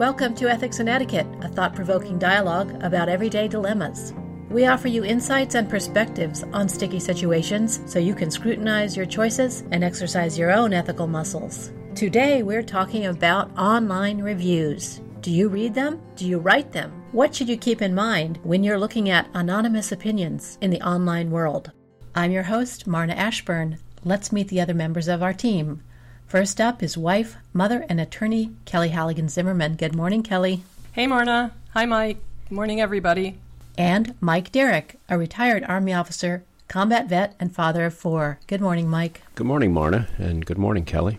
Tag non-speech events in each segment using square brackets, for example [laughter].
Welcome to Ethics and Etiquette, a thought provoking dialogue about everyday dilemmas. We offer you insights and perspectives on sticky situations so you can scrutinize your choices and exercise your own ethical muscles. Today, we're talking about online reviews. Do you read them? Do you write them? What should you keep in mind when you're looking at anonymous opinions in the online world? I'm your host, Marna Ashburn. Let's meet the other members of our team. First up is wife, mother, and attorney Kelly Halligan Zimmerman. Good morning, Kelly. Hey, Marna. Hi, Mike. Good morning, everybody. And Mike Derrick, a retired Army officer, combat vet, and father of four. Good morning, Mike. Good morning, Marna, and good morning, Kelly.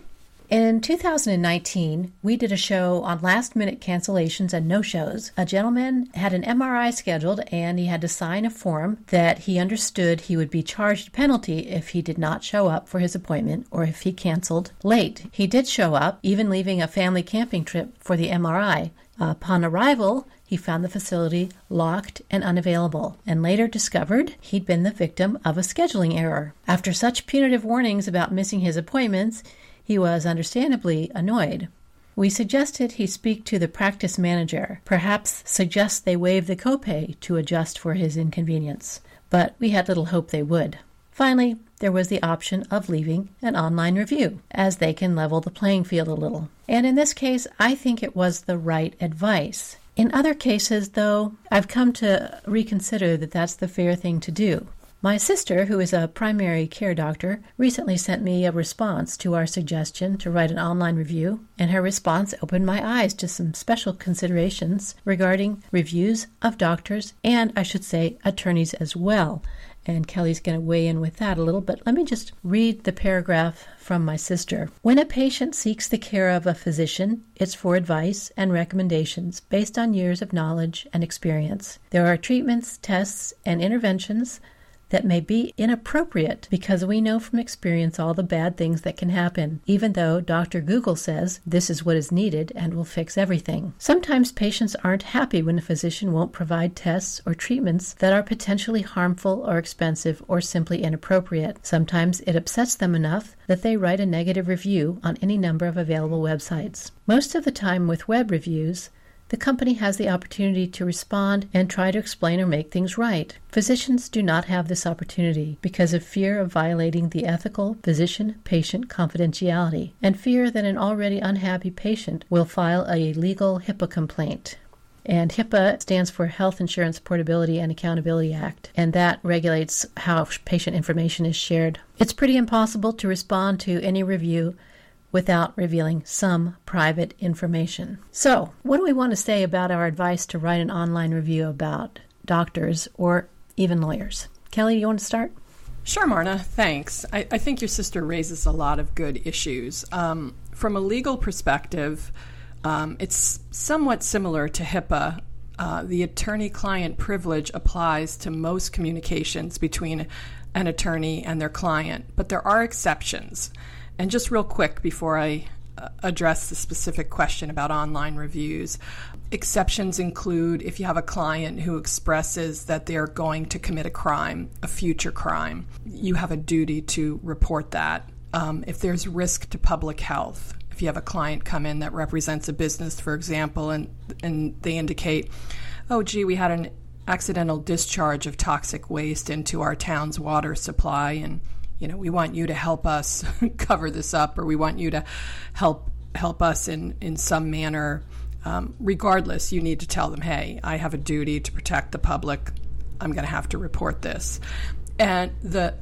In 2019, we did a show on last minute cancellations and no shows. A gentleman had an MRI scheduled and he had to sign a form that he understood he would be charged a penalty if he did not show up for his appointment or if he canceled late. He did show up, even leaving a family camping trip for the MRI. Upon arrival, he found the facility locked and unavailable, and later discovered he'd been the victim of a scheduling error. After such punitive warnings about missing his appointments, he was understandably annoyed. We suggested he speak to the practice manager, perhaps suggest they waive the copay to adjust for his inconvenience, but we had little hope they would. Finally, there was the option of leaving an online review, as they can level the playing field a little. And in this case, I think it was the right advice. In other cases, though, I've come to reconsider that that's the fair thing to do. My sister, who is a primary care doctor, recently sent me a response to our suggestion to write an online review, and her response opened my eyes to some special considerations regarding reviews of doctors and, I should say, attorneys as well. And Kelly's going to weigh in with that a little, but let me just read the paragraph from my sister. When a patient seeks the care of a physician, it's for advice and recommendations based on years of knowledge and experience. There are treatments, tests, and interventions that may be inappropriate because we know from experience all the bad things that can happen, even though Dr. Google says this is what is needed and will fix everything. Sometimes patients aren't happy when a physician won't provide tests or treatments that are potentially harmful or expensive or simply inappropriate. Sometimes it upsets them enough that they write a negative review on any number of available websites. Most of the time with web reviews, the company has the opportunity to respond and try to explain or make things right. Physicians do not have this opportunity because of fear of violating the ethical physician patient confidentiality and fear that an already unhappy patient will file a legal HIPAA complaint. And HIPAA stands for Health Insurance Portability and Accountability Act, and that regulates how patient information is shared. It's pretty impossible to respond to any review without revealing some private information. So, what do we want to say about our advice to write an online review about doctors or even lawyers? Kelly, do you want to start? Sure, Marna. Thanks. I, I think your sister raises a lot of good issues. Um, from a legal perspective, um, it's somewhat similar to HIPAA. Uh, the attorney client privilege applies to most communications between an attorney and their client, but there are exceptions. And just real quick before I uh, address the specific question about online reviews, exceptions include if you have a client who expresses that they're going to commit a crime, a future crime, you have a duty to report that. Um, if there's risk to public health, if you have a client come in that represents a business, for example, and and they indicate, oh, gee, we had an accidental discharge of toxic waste into our town's water supply, and you know, we want you to help us [laughs] cover this up, or we want you to help help us in in some manner. Um, regardless, you need to tell them, hey, I have a duty to protect the public. I'm going to have to report this. And the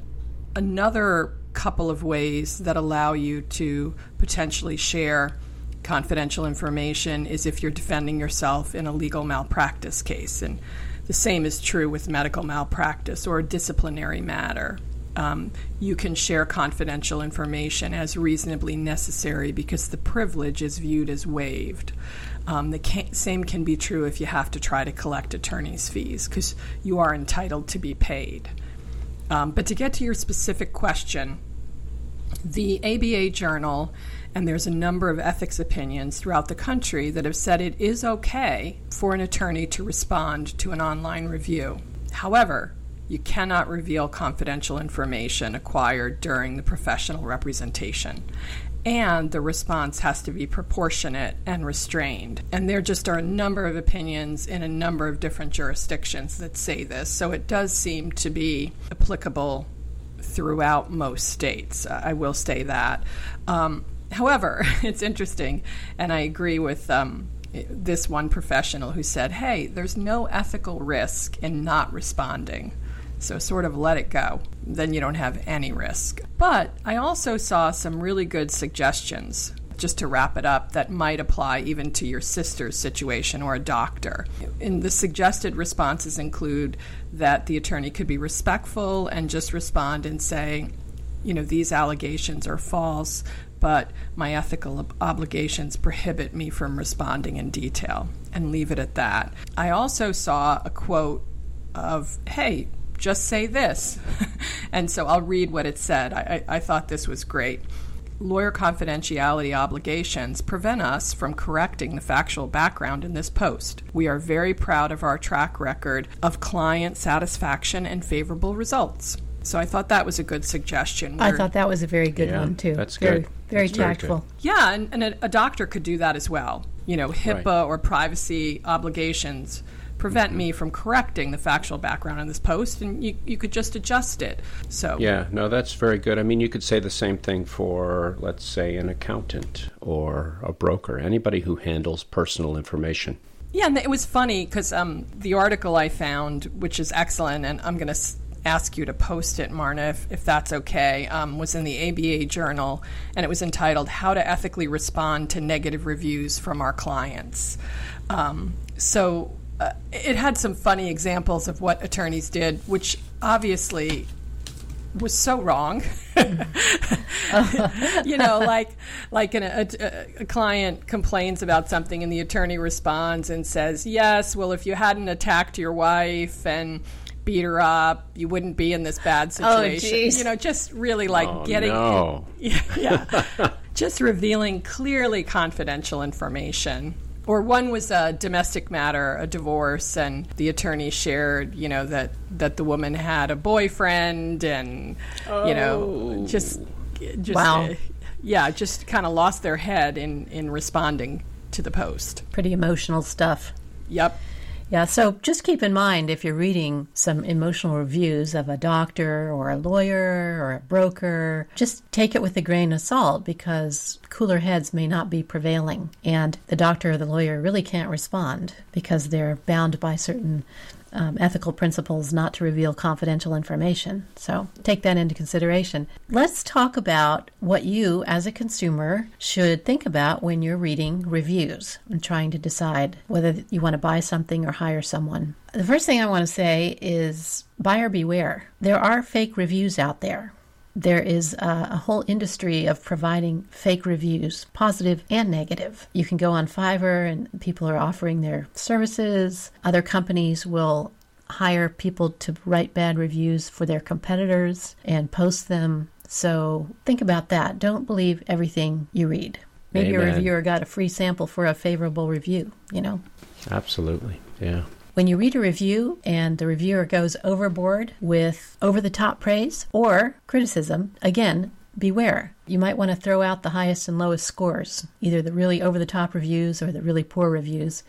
another couple of ways that allow you to potentially share confidential information is if you're defending yourself in a legal malpractice case. And the same is true with medical malpractice or a disciplinary matter um, you can share confidential information as reasonably necessary because the privilege is viewed as waived. Um, the same can be true if you have to try to collect attorney's fees because you are entitled to be paid. Um, but to get to your specific question, the ABA Journal, and there's a number of ethics opinions throughout the country that have said it is okay for an attorney to respond to an online review. However, you cannot reveal confidential information acquired during the professional representation. and the response has to be proportionate and restrained. And there just are a number of opinions in a number of different jurisdictions that say this. So it does seem to be applicable throughout most states. I will say that. Um, however, [laughs] it's interesting, and I agree with. Um, this one professional who said, Hey, there's no ethical risk in not responding. So sort of let it go. Then you don't have any risk. But I also saw some really good suggestions just to wrap it up, that might apply even to your sister's situation or a doctor. And the suggested responses include that the attorney could be respectful and just respond and say, you know, these allegations are false, but my ethical obligations prohibit me from responding in detail and leave it at that. I also saw a quote of, hey, just say this. [laughs] and so I'll read what it said. I, I, I thought this was great. Lawyer confidentiality obligations prevent us from correcting the factual background in this post. We are very proud of our track record of client satisfaction and favorable results. So I thought that was a good suggestion. I thought that was a very good yeah, one too. That's very, good. Very that's tactful. Very yeah, and, and a, a, doctor could do that as well. You know, HIPAA right. or privacy obligations prevent me from correcting the factual background in this post, and you, you could just adjust it. So yeah, no, that's very good. I mean, you could say the same thing for, let's say, an accountant or a broker, anybody who handles personal information. Yeah, and it was funny because um, the article I found, which is excellent, and I'm going to s- ask you to post it, Marna, if, if that's okay, um, was in the ABA Journal, and it was entitled "How to Ethically Respond to Negative Reviews from Our Clients." Um, so uh, it had some funny examples of what attorneys did, which obviously was so wrong. [laughs] you know, like like an, a, a, client complains about something, and the attorney responds and says, "Yes, well, if you hadn't attacked your wife and." beat her up you wouldn't be in this bad oh, situation oh, you know just really like oh, getting no. [laughs] yeah, yeah. [laughs] just revealing clearly confidential information or one was a domestic matter, a divorce, and the attorney shared, you know, that that the woman had a boyfriend, and oh. you know, oh. just just wow. uh, yeah, just kind of lost their head in in responding to the post. Pretty emotional stuff. Yep. Yeah, so just keep in mind if you're reading some emotional reviews of a doctor or a lawyer or a broker, just take it with a grain of salt because cooler heads may not be prevailing. And the doctor or the lawyer really can't respond because they're bound by certain um, ethical principles not to reveal confidential information. So take that into consideration. Let's talk about what you, as a consumer, should think about when you're reading reviews and trying to decide whether you want to buy something or hire someone. The first thing I want to say is buyer beware. There are fake reviews out there there is a, a, whole industry of providing fake reviews, positive and negative. You can go on Fiverr and people are offering their services. Other companies will hire people to write bad reviews for their competitors and post them. So think about that. Don't believe everything you read. Maybe Amen. a reviewer got a free sample for a favorable review, you know? Absolutely. Yeah. When you read a review and the reviewer goes overboard with over the top praise or criticism, again, beware. You might want to throw out the highest and lowest scores, either the really over the top reviews or the really poor reviews,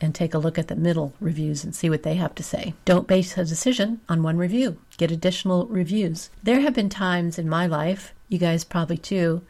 and take a look at the middle reviews and see what they have to say. Don't base a decision on one review, get additional reviews. There have been times in my life, you guys probably too,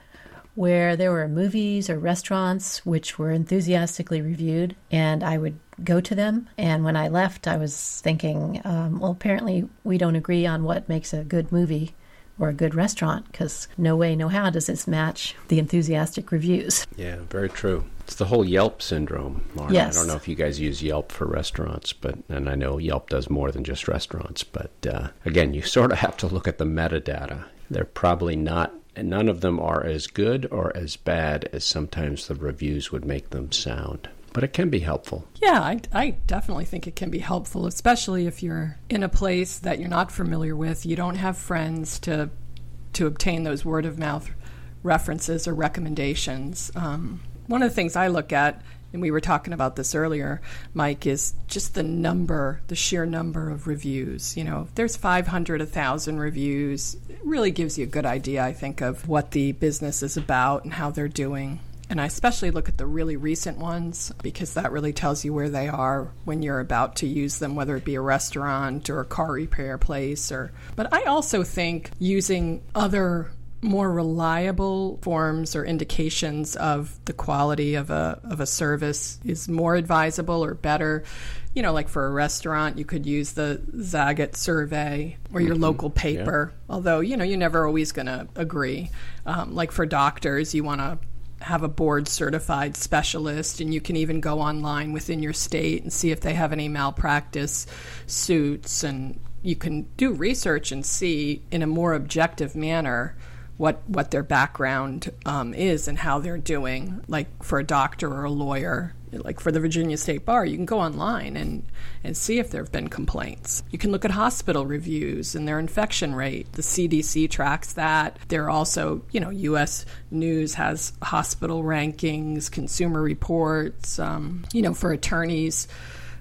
where there were movies or restaurants which were enthusiastically reviewed, and I would go to them. And when I left, I was thinking, um, well, apparently we don't agree on what makes a good movie or a good restaurant because no way, no how does this match the enthusiastic reviews. Yeah, very true. It's the whole Yelp syndrome, Marna. Yes. I don't know if you guys use Yelp for restaurants, but and I know Yelp does more than just restaurants, but uh, again, you [laughs] sort of have to look at the metadata. They're probably not and none of them are as good or as bad as sometimes the reviews would make them sound but it can be helpful. Yeah, I, I definitely think it can be helpful, especially if you're in a place that you're not familiar with. You don't have friends to to obtain those word of mouth references or recommendations. Um, one of the things I look at and we were talking about this earlier, Mike, is just the number, the sheer number of reviews. You know, if there's 500, 1,000 reviews, it really gives you a good idea, I think, of what the business is about and how they're doing. And I especially look at the really recent ones because that really tells you where they are when you're about to use them, whether it be a restaurant or a car repair place or but I also think using other more reliable forms or indications of the quality of a of a service is more advisable or better. You know, like for a restaurant, you could use the Zagat survey or your mm-hmm. local paper. Yeah. Although you know you're never always going to agree. Um, like for doctors, you want to have a board certified specialist, and you can even go online within your state and see if they have any malpractice suits, and you can do research and see in a more objective manner what what their background um, is and how they're doing. Like for a doctor or a lawyer, like for the Virginia State Bar, you can go online and and see if there have been complaints. You can look at hospital reviews and their infection rate. The CDC tracks that. There are also, you know, U.S. News has hospital rankings, consumer reports. Um, you know, for attorneys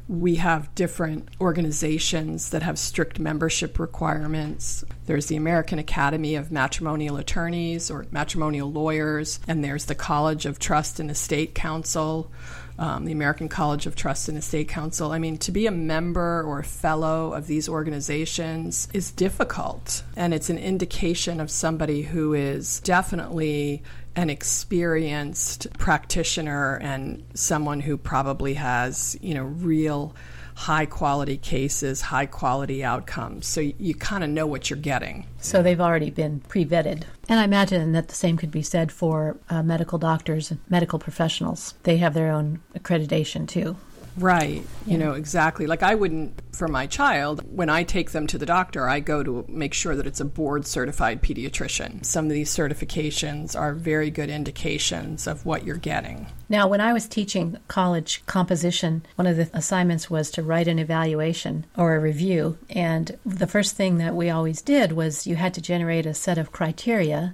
we have different organizations that have strict membership requirements. There's the American Academy of Matrimonial Attorneys or Matrimonial Lawyers, and there's the College of Trust and Estate Counsel, um, the American College of Trust and Estate Counsel. I mean, to be a member or a fellow of these organizations is difficult, and it's an indication of somebody who is definitely an experienced practitioner and someone who probably has, you know, real high quality cases, high quality outcomes. So you, you kind of know what you're getting. So they've already been pre vetted. And I imagine that the same could be said for uh, medical doctors and medical professionals. They have their own accreditation too. Right. Yeah. You know, exactly. Like I wouldn't, for my child, when I take them to the doctor, I go to make sure that it's a board certified pediatrician. Some of these certifications are very good indications of what you're getting. Now, when I was teaching college composition, one of the assignments was to write an evaluation or a review. And the first thing that we always did was you had to generate a set of criteria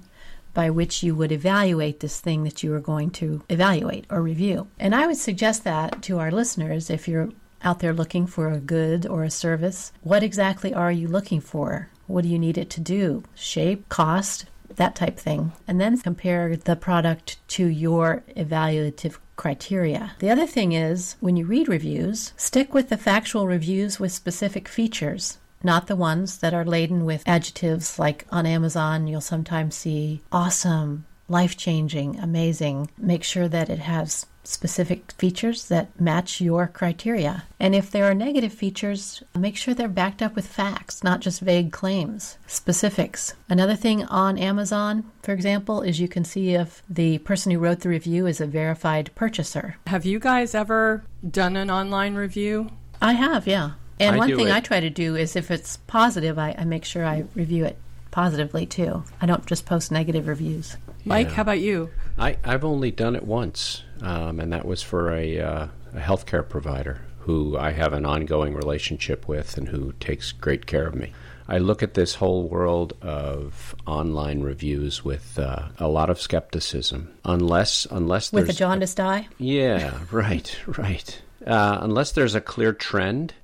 by which you would evaluate this thing that you are going to evaluate or review. And I would suggest that to our listeners if you're out there looking for a good or a service. What exactly are you looking for? What do you need it to do? Shape, cost, that type thing. And then compare the product to your evaluative criteria. The other thing is when you read reviews, stick with the factual reviews with specific features not the ones that are laden with adjectives like on Amazon, you'll sometimes see awesome, life changing, amazing. Make sure that it has specific features that match your criteria. And if there are negative features, make sure they're backed up with facts, not just vague claims, specifics. Another thing on Amazon, for example, is you can see if the person who wrote the review is a verified purchaser. Have you guys ever done an online review? I have, yeah. And I one thing it. I try to do is if it's positive, I, I, make sure I review it positively too. I don't just post negative reviews. Mike, yeah. how about you? I, I've only done it once, um, and that was for a, uh, a healthcare provider who I have an ongoing relationship with and who takes great care of me. I look at this whole world of online reviews with uh, a lot of skepticism, unless unless with a jaundiced eye. Yeah, [laughs] right, right. Uh, unless there's a clear trend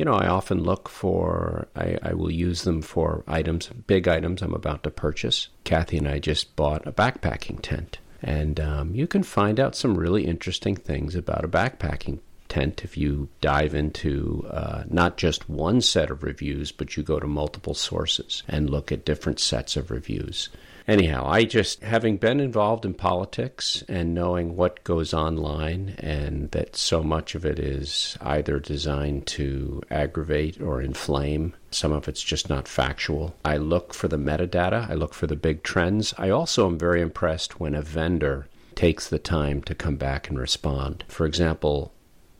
you know, I often look for, I, I, will use them for items, big items I'm about to purchase. Kathy and I just bought a backpacking tent. And um, you can find out some really interesting things about a backpacking tent if you dive into uh, not just one set of reviews, but you go to multiple sources and look at different sets of reviews anyhow, I just, having been involved in politics and knowing what goes online, and that so much of it is either designed to aggravate or inflame, some of it's just not factual. I look for the metadata, I look for the big trends. I also am very impressed when a vendor takes the time to come back and respond. For example,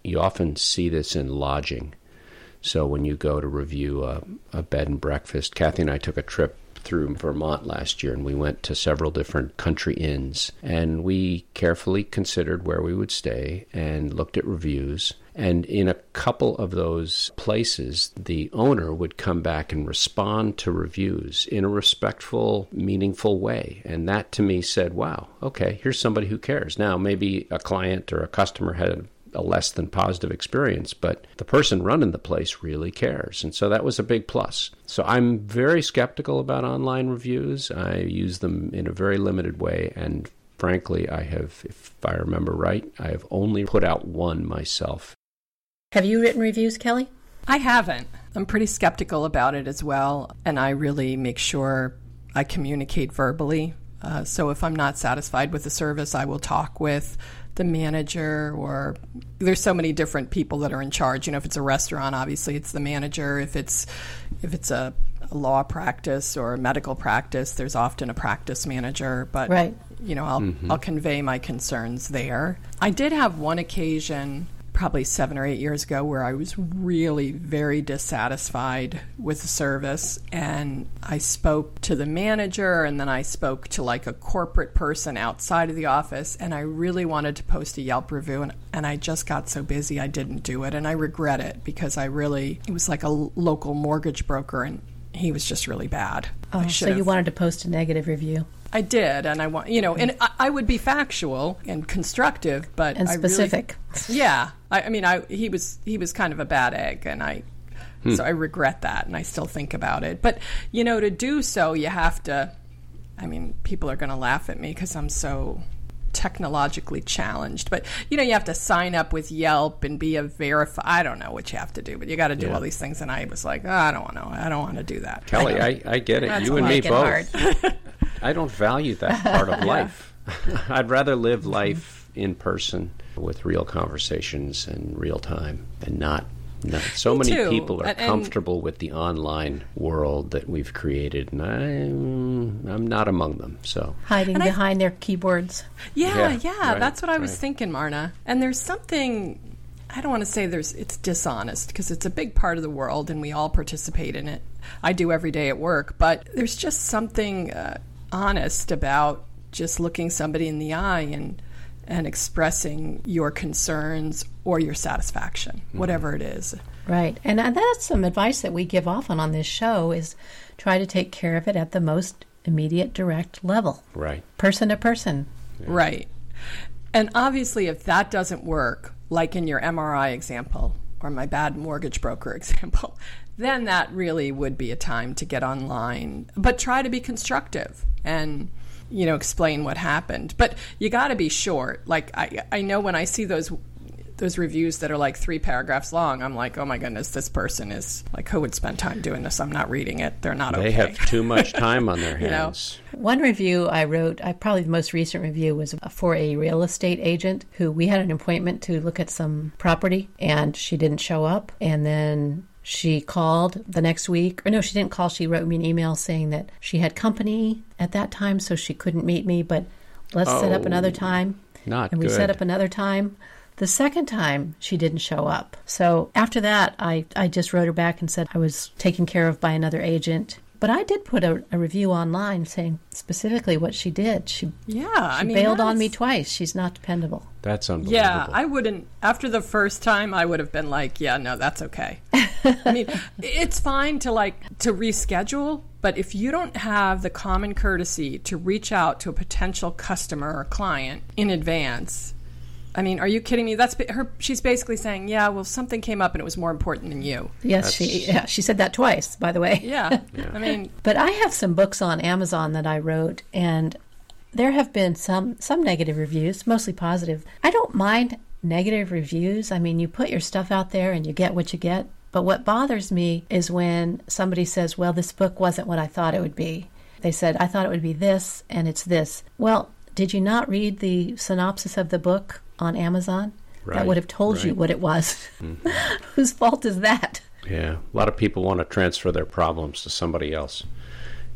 you often see this in lodging. So when you go to review a, a, bed and breakfast, Kathy and I took a trip through Vermont last year, and we went to several different country inns. And we carefully considered where we would stay and looked at reviews. And in a couple of those places, the owner would come back and respond to reviews in a respectful, meaningful way. And that to me said, wow, okay, here's somebody who cares. Now, maybe a client or a customer had a less than positive experience, but the person running the place really cares. And so that was a big plus. So I'm very skeptical about online reviews. I use them in a very limited way. And frankly, I have, if I remember right, I have only put out one myself. Have you written reviews, Kelly? I haven't. I'm pretty skeptical about it as well. And I really make sure I communicate verbally. Uh, so if I'm not satisfied with the service, I will talk with the manager or there's so many different people that are in charge you know if it's a restaurant obviously it's the manager if it's if it's a, a law practice or a medical practice there's often a practice manager but right. you know I'll mm-hmm. I'll convey my concerns there I did have one occasion probably seven or eight years ago where I was really very dissatisfied with the service. And I spoke to the manager and then I spoke to like a corporate person outside of the office. And I really wanted to post a Yelp review. And, and I just got so busy I didn't do it. And I regret it because I really, it was like a local mortgage broker and he was just really bad. Oh, so you wanted to post a negative review? I did, and I want you know, and I, I would be factual and constructive, but and specific. Really, yeah, I, I, mean, I he was he was kind of a bad egg, and I hmm. so I regret that, and I still think about it. But you know, to do so, you have to. I mean, people are going to laugh at me because I'm so technologically challenged. But you know, you have to sign up with Yelp and be a verify. I don't know what you have to do, but you got to do yeah. all these things. And I was like, oh, I don't want to. I don't want to do that. Kelly, I, I, I get it. That's you and me both. [laughs] I don't value that part of [laughs] life. [laughs] I'd rather live life in person with real conversations and real time and not no, so Me many too. people are and, comfortable with the online world that we've created, and I'm I'm not among them. So hiding and behind I, their keyboards. Yeah, yeah, yeah right, that's what I was right. thinking, Marna. And there's something I don't want to say there's it's dishonest because it's a big part of the world, and we all participate in it. I do every day at work, but there's just something uh, honest about just looking somebody in the eye and and expressing your concerns or your satisfaction, mm-hmm. whatever it is. Right. And that's some advice that we give often on this show is try to take care of it at the most immediate direct level. Right. Person to person. Yeah. Right. And obviously if that doesn't work, like in your MRI example or my bad mortgage broker [laughs] example, then that really would be a time to get online. But try to be constructive and you know explain what happened. But you got to be short. Like I I know when I see those those reviews that are like three paragraphs long, I'm like, oh my goodness, this person is like, who would spend time doing this? I'm not reading it. They're not. They okay. have too much [laughs] time on their hands. you know? One review I wrote, I probably the most recent review was for a real estate agent who we had an appointment to look at some property, and she didn't show up, and then she called the next week, or no, she didn't call. She wrote me an email saying that she had company at that time, so she couldn't meet me, but let's oh, set up another oh, time. Not and we set up another time. The second time, she didn't show up. So after that, I, I just wrote her back and said I was taken care of by another agent but I did put a, a, review online saying specifically what she did. She yeah, she I mean, bailed on me twice. She's not dependable. That's unbelievable. Yeah, I wouldn't. After the first time, I would have been like, yeah, no, that's okay. [laughs] I mean, it's fine to like to reschedule, but if you don't have the common courtesy to reach out to a potential customer or client in advance I mean, are you kidding me? That's her. She's basically saying, "Yeah, well, something came up and it was more important than you." Yes, That's... she yeah, she said that twice, by the way. Yeah. yeah. [laughs] I mean, but I have some books on Amazon that I wrote, and there have been some some negative reviews, mostly positive. I don't mind negative reviews. I mean, you put your stuff out there and you get what you get. But what bothers me is when somebody says, "Well, this book wasn't what I thought it would be." They said, "I thought it would be this, and it's this." Well, did you not read the synopsis of the book on Amazon right, that would have told right. you what it was. Mm-hmm. [laughs] Whose fault is that? Yeah, a lot of people want to transfer their problems to somebody else.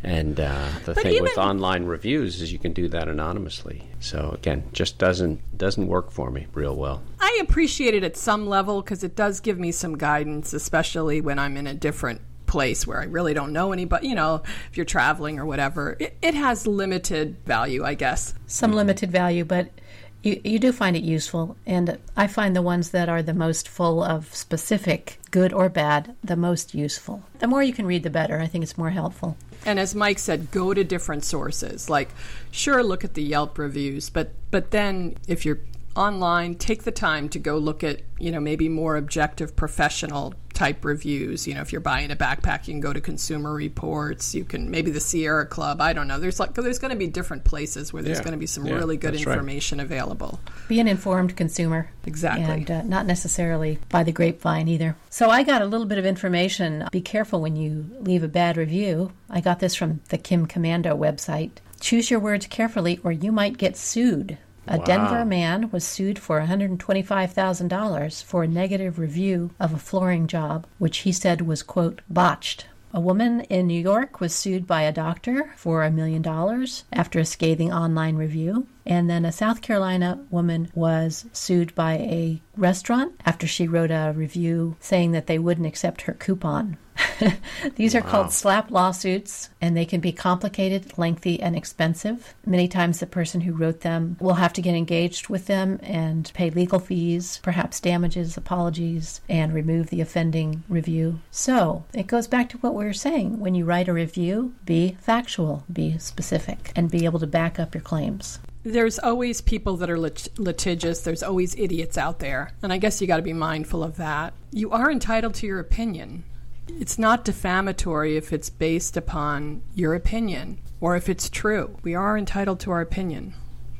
And uh, the but thing even, with online reviews is you can do that anonymously. So again, just doesn't doesn't work for me real well. I appreciate it at some level because it does give me some guidance, especially when I'm in a different place where I really don't know anybody. You know, if you're traveling or whatever, it, it has limited value, I guess. Some limited value, but You, you do find it useful, and I find the ones that are the most full of specific, good or bad, the most useful. The more you can read, the better. I think it's more helpful. And as Mike said, go to different sources. Like, sure, look at the Yelp reviews, but but then if you're online, take the time to go look at, you know, maybe more objective professional type reviews. You know, if you're buying a backpack, you can go to Consumer Reports. You can maybe the Sierra Club. I don't know. There's like there's going to be different places where there's Yeah. going to be some Yeah, really good that's right. information available. Be an informed consumer. Exactly. And uh, not necessarily by the grapevine either. So I got a little bit of information. Be careful when you leave a bad review. I got this from the Kim Komando website. Choose your words carefully or you might get sued. A Wow. Denver man was sued for $125,000 for a negative review of a flooring job, which he said was, quote, botched. A woman in New York was sued by a doctor for a million dollars after a scathing online review. And then a South Carolina woman was sued by a restaurant after she wrote a review saying that they wouldn't accept her coupon. [laughs] These are called SLAPP lawsuits, and they can be complicated, lengthy, and expensive. Many times, the person who wrote them will have to get engaged with them and pay legal fees, perhaps damages, apologies, and remove the offending review. So, it goes back to what we were saying. When you write a review, be factual, be specific, and be able to back up your claims. There's always people that are lit- litigious. There's always idiots out there. And I guess you got to be mindful of that. You are entitled to your opinion. It's not defamatory if it's based upon your opinion or if it's true. We are entitled to our opinion.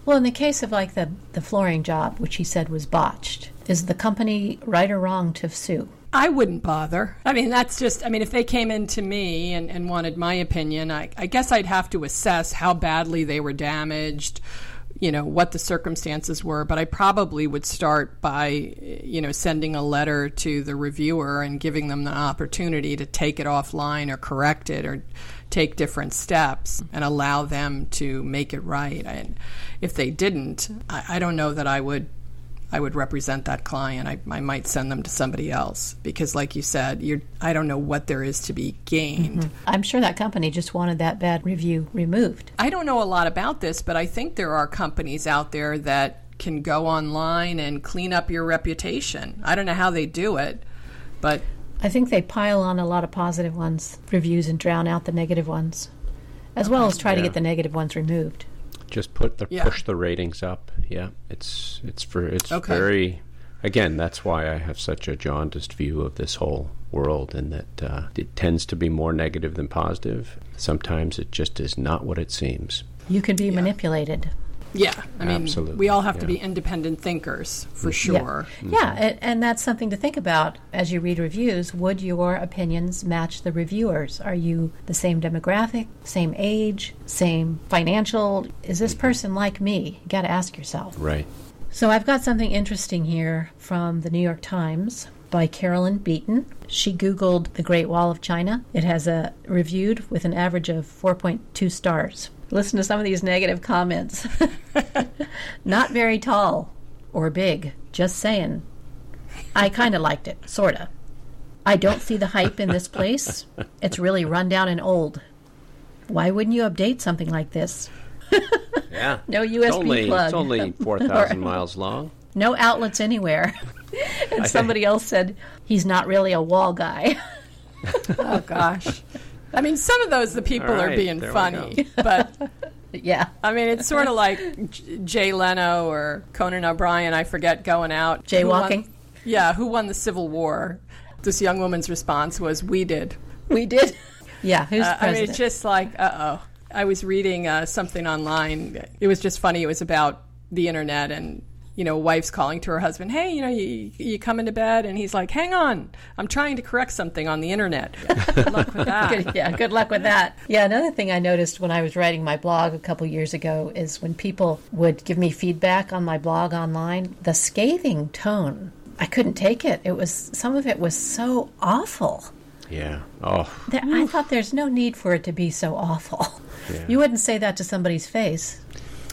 Well, in the case of like the, the flooring job, which he said was botched, is the company right or wrong to sue? I wouldn't bother. I mean, that's just, I mean, if they came in to me and, and wanted my opinion, I, I guess I'd have to assess how badly they were damaged, you know, what the circumstances were. But I probably would start by, you know, sending a letter to the reviewer and giving them the opportunity to take it offline or correct it or take different steps and allow them to make it right. And if they didn't, I, I don't know that I would I would represent that client. I, I might send them to somebody else because, like you said, you're, I don't know what there is to be gained. Mm-hmm. I'm sure that company just wanted that bad review removed. I don't know a lot about this, but I think there are companies out there that can go online and clean up your reputation. I don't know how they do it, but I think they pile on a lot of positive ones, reviews, and drown out the negative ones, as well as try to get the negative ones removed. Just put the Yeah. push the ratings up. Yeah, it's it's for it's Okay. very. Again, that's why I have such a jaundiced view of this whole world, and that uh, it tends to be more negative than positive. Sometimes it just is not what it seems. You can be manipulated. Yeah, I mean, Absolutely, we all have to be independent thinkers for sure. Yeah, yeah and, and that's something to think about as you read reviews. Would your opinions match the reviewers? Are you the same demographic, same age, same financial? Is this mm-hmm. person like me? You got to ask yourself. Right. So I've got something interesting here from the New York Times by Carolyn Beaton. She Googled the Great Wall of China. It has a reviewed with an average of 4.2 stars. Listen to some of these negative comments. [laughs] Not very tall or big, just saying. I kind of liked it, sorta. I don't see the hype in this place. It's really run down and old. Why wouldn't you update something like this? [laughs] Yeah. No It's USB only, plug. It's only [laughs] four thousand miles long. no outlets anywhere. and somebody else said, he's not really a wall guy. Oh gosh. I mean, some of those the people All are being funny, but [laughs] yeah. I mean, it's sort of like J- Jay Leno or Conan O'Brien. I forget going out Who won- Jaywalking? yeah, who won the Civil War? This young woman's response was, "We did." We did. Yeah, who's Uh, I mean, president? it's just like, uh oh. I was reading uh, something online. It was just funny. It was about the internet and. You know, wife's calling to her husband, "Hey, you know, you you coming to bed?" And he's like, "Hang on, I'm trying to correct something on the internet." [laughs] Good luck with that. Good, yeah, good luck with that. Yeah, another thing I noticed when I was writing my blog a couple years ago is when people would give me feedback on my blog online, the scathing tone. I couldn't take it. It was some of it was so awful. Yeah. Oh, There, I thought there's no need for it to be so awful. Yeah. You wouldn't say that to somebody's face.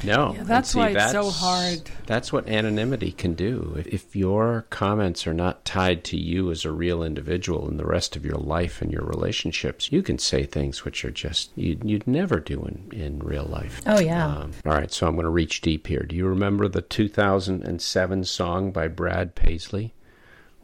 No, Yeah, that's see, why it's so hard. That's what anonymity can do. If, if your comments are not tied to you as a real individual in the rest of your life and your relationships, you can say things which are just you'd, you'd never do in, in real life. Oh, yeah. Um, all right, so I'm going to reach deep here. Do you remember the 2007 song by Brad Paisley,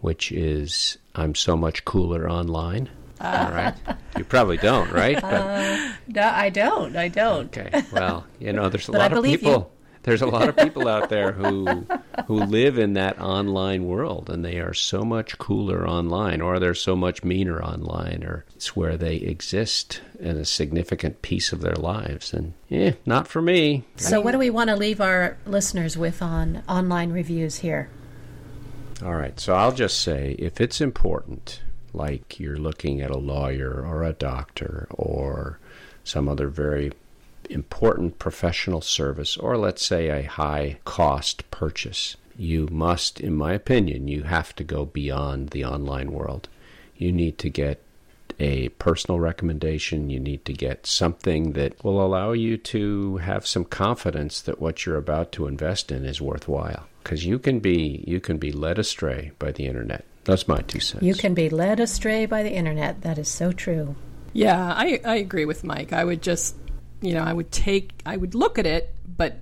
which is "I'm So Much Cooler Online"? All [laughs] right, you probably don't, right? But, No, I don't. I don't. Okay. Well, you know, there's a [laughs] lot of believe you. people. There's a lot of people out there who who live in that online world, and they are so much cooler online, or they're so much meaner online, or it's where they exist in a significant piece of their lives. And yeah, not for me. So, what do we want to leave our listeners with on online reviews here? All right. So I'll just say, if it's important, like you're looking at a lawyer or a doctor or some other very important professional service, or let's say a high cost purchase, you must, in my opinion, you have to go beyond the online world. You need to get a personal recommendation. You need to get something that will allow you to have some confidence that what you're about to invest in is worthwhile. Because you can be you can be led astray by the internet. That's my two cents. You can be led astray by the internet. That is so true. Yeah, I, I agree with Mike. I would just, you know, I would take, I would look at it, but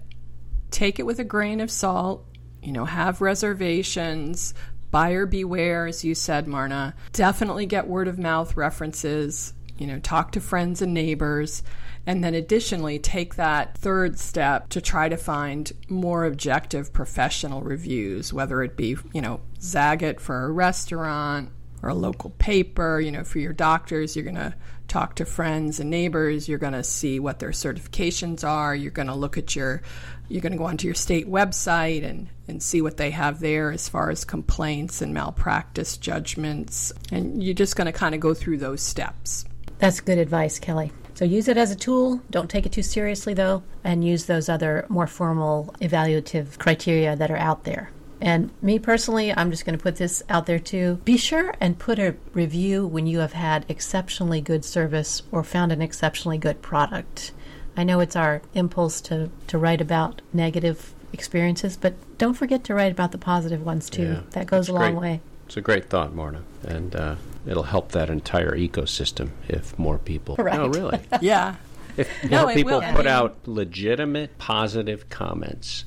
take it with a grain of salt. You know, have reservations, buyer beware, as you said, Marna. Definitely get word of mouth references. You know, talk to friends and neighbors. And then additionally, take that third step to try to find more objective professional reviews, whether it be, you know, Zagat for a restaurant or a local paper. You know, for your doctors, you're going to talk to friends and neighbors. You're going to see what their certifications are. You're going to look at your, you're going to go onto your state website and, and see what they have there as far as complaints and malpractice judgments. And you're just going to kind of go through those steps. That's good advice, Kelly. So use it as a tool. Don't take it too seriously, though, and use those other more formal evaluative criteria that are out there. And me personally, I'm just going to put this out there too. Be sure and put a review when you have had exceptionally good service or found an exceptionally good product. I know it's our impulse to, to write about negative experiences, but don't forget to write about the positive ones too. Yeah, that goes a long great. way. It's a great thought, Marna, and uh, it'll help that entire ecosystem if more people. Right. Oh, [laughs] [laughs] no, really. Yeah. If more it people will. I put mean- out legitimate, positive comments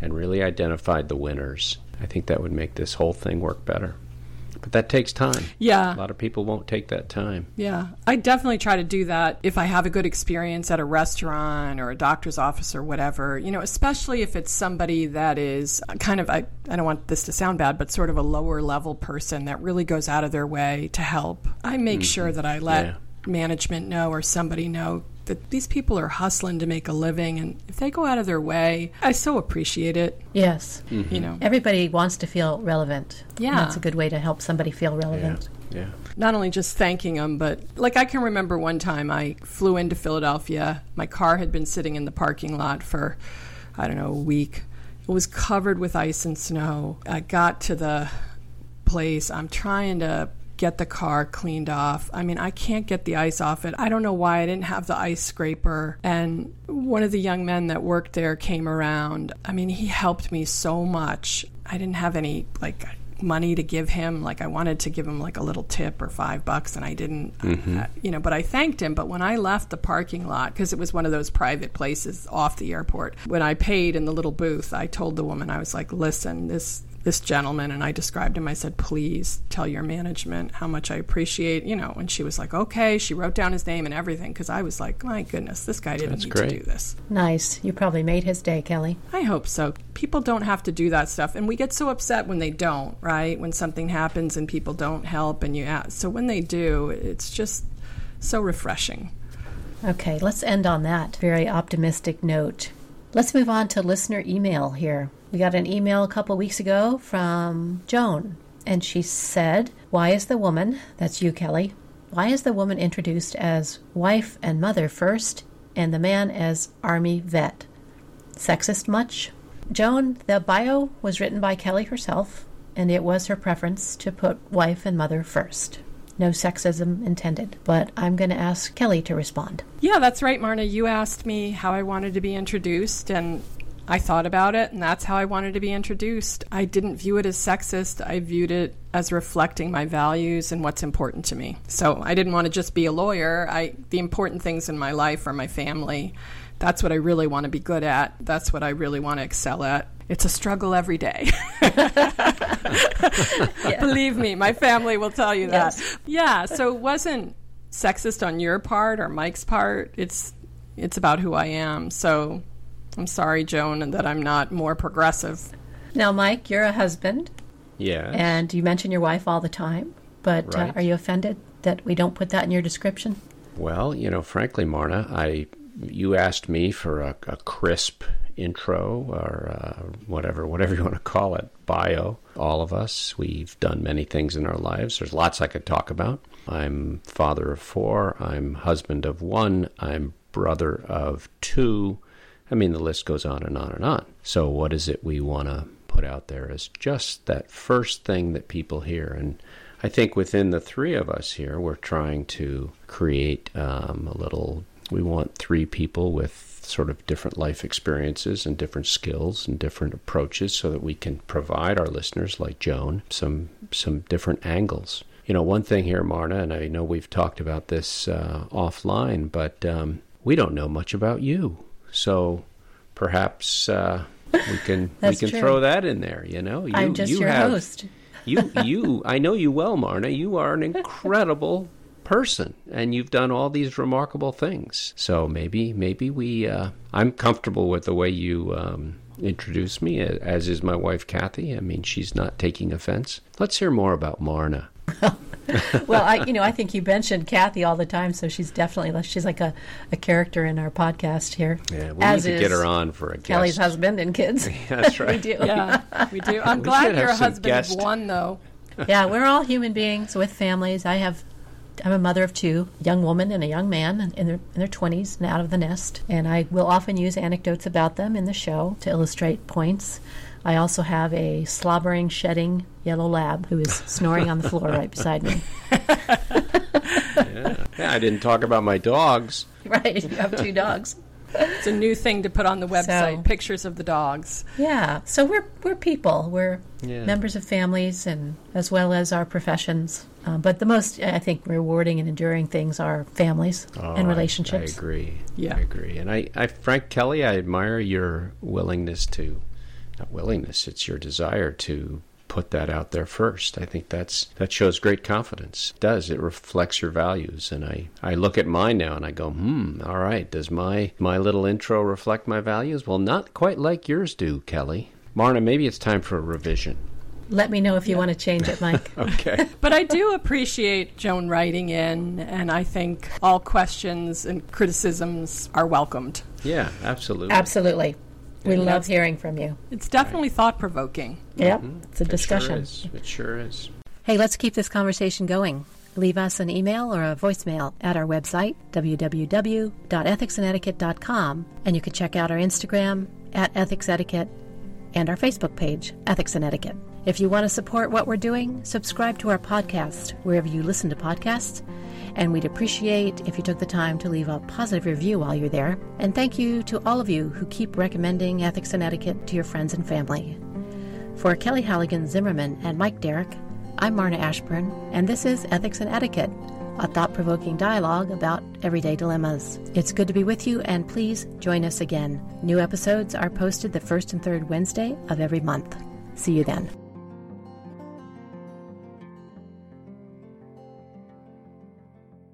and really identified the winners, I think that would make this whole thing work better. But that takes time. Yeah. A lot of people won't take that time. Yeah, I definitely try to do that if I have a good experience at a restaurant or a doctor's office or whatever, you know, especially if it's somebody that is kind of, I, I don't want this to sound bad, but sort of a lower level person that really goes out of their way to help. I make mm-hmm. sure that I let Yeah. management know or somebody know that these people are hustling to make a living. And if they go out of their way, I so appreciate it, Yes. Mm-hmm. you know. Everybody wants to feel relevant. Yeah. That's a good way to help somebody feel Yeah. relevant. Yeah. not only just thanking them, but like I can remember one time I flew into Philadelphia. My car had been sitting in the parking lot for, I don't know, a week. It was covered with ice and snow. I got to the place. I'm trying to get the car cleaned off. I mean, I can't get the ice off it. I don't know why I didn't have the ice scraper. And one of the young men that worked there came around. I mean, he helped me so much. I didn't have any like money to give him. Like I wanted to give him like a little tip or five bucks, and I didn't. uh, you know, but I thanked him. But when I left the parking lot because it was one of those private places off the airport, when I paid in the little booth, I told the woman I was like, "Listen, this." This gentleman and I described him. I said, "Please tell your management how much I appreciate." You know, and she was like, "Okay." She wrote down his name and everything because I was like, "My goodness, this guy didn't That's need great. to do this." Nice. You probably made his day, Kelly. I hope so. People don't have to do that stuff, and we get so upset when they don't, right? When something happens and people don't help, and you ask. So when they do, it's just so refreshing. Okay, let's end on that very optimistic note. Let's move on to listener email here. We got an email a couple weeks ago from Joan, and she said, Why is the woman, that's you, Kelly, why is the woman introduced as wife and mother first, and the man as army vet? Sexist much? Joan, the bio was written by Kelly herself, and it was her preference to put wife and mother first. No sexism intended, but I'm going to ask Kelly to respond. Yeah, that's right, Marna. You asked me how I wanted to be introduced, and I thought about it, and that's how I wanted to be introduced. I didn't view it as sexist. I viewed it as reflecting my values and what's important to me. So I didn't want to just be a lawyer. I the important things in my life are my family. That's what I really want to be good at. That's what I really want to excel at. It's a struggle every day. yeah. [laughs] [laughs] Believe me, my family will tell you that. Yes. Yeah, so it wasn't sexist on your part or Mike's part. It's it's about who I am. So I'm sorry, Joan, that I'm not more progressive. Now, Mike, you're a husband. Yeah. And you mention your wife all the time, but uh, right. uh, are you offended that we don't put that in your description? Well, you know, frankly, Marna, I you asked me for a, a crisp intro or uh, whatever, whatever you want to call it, bio. All of us, we've done many things in our lives. There's lots I could talk about. I'm father of four. I'm husband of one. I'm brother of two. I mean, the list goes on and on and on. So, what is it we want to put out there as just that first thing that people hear? And I think within the three of us here, we're trying to create um, a little. We want three people with sort of different life experiences and different skills and different approaches so that we can provide our listeners like Joan some some different angles. You know, one thing here, Marna, and I know we've talked about this uh, offline, but um, we don't know much about you. So perhaps uh, we can [laughs] we can true. throw that in there. You know, you, I'm just you your have, host. [laughs] you you I know you well, Marna. You are an incredible person, and you've done all these remarkable things. So maybe maybe we uh, I'm comfortable with the way you. Um, introduce me as is my wife Kathy. I mean, she's not taking offense. Let's hear more about Marna. Well, I you know I think you mentioned Kathy all the time, so she's definitely she's like a, a character in our podcast here. Yeah, we need to get her on for a guest. Kelly's husband and kids. [laughs] That's [laughs] right. we do. Yeah, we do. [laughs] I'm we glad your husband guest. is one though. yeah, we're all human beings with families. I have I'm a mother of two, a young woman and a young man in their, in their 20s and out of the nest. And I will often use anecdotes about them in the show to illustrate points. I also have a slobbering, shedding yellow lab who is snoring on the floor right beside me. yeah. [laughs] yeah, I didn't talk about my dogs. [laughs] Right, you have two dogs. It's a new thing to put on the website, so, pictures of the dogs. Yeah. So we're we're people. We're yeah. members of families and as well as our professions. Uh, but the most I think rewarding and enduring things are families oh, and relationships. I, I, agree. Yeah. I agree. And I, I Frank Kelly, I admire your willingness to not willingness, it's your desire to put that out there first. I think that's that shows great confidence. It does. It reflects your values. And I, I look at mine now and I go, hmm, all right, does my my little intro reflect my values? Well not quite like yours do, Kelly. Marna, maybe it's time for a revision. Let me know if you yeah. want to change it, Mike. [laughs] okay. [laughs] but I do appreciate Joan writing in, and I think all questions and criticisms are welcomed. Yeah, absolutely. Absolutely. We yeah, love hearing from you. It's definitely right. thought provoking. Yep, mm-hmm. it's a discussion. It sure, it sure is. Hey, let's keep this conversation going. Leave us an email or a voicemail at our website, www.ethicsandetiquette.com, and you can check out our Instagram at Ethics Etiquette and our Facebook page, Ethics and Etiquette. If you want to support what we're doing, subscribe to our podcast wherever you listen to podcasts and we'd appreciate if you took the time to leave a positive review while you're there. And thank you to all of you who keep recommending ethics and etiquette to your friends and family. For Kelly Halligan Zimmerman and Mike Derrick, I'm Marna Ashburn, and this is Ethics and Etiquette, a thought provoking dialogue about everyday dilemmas. It's good to be with you, and please join us again. New episodes are posted the first and third Wednesday of every month. See you then.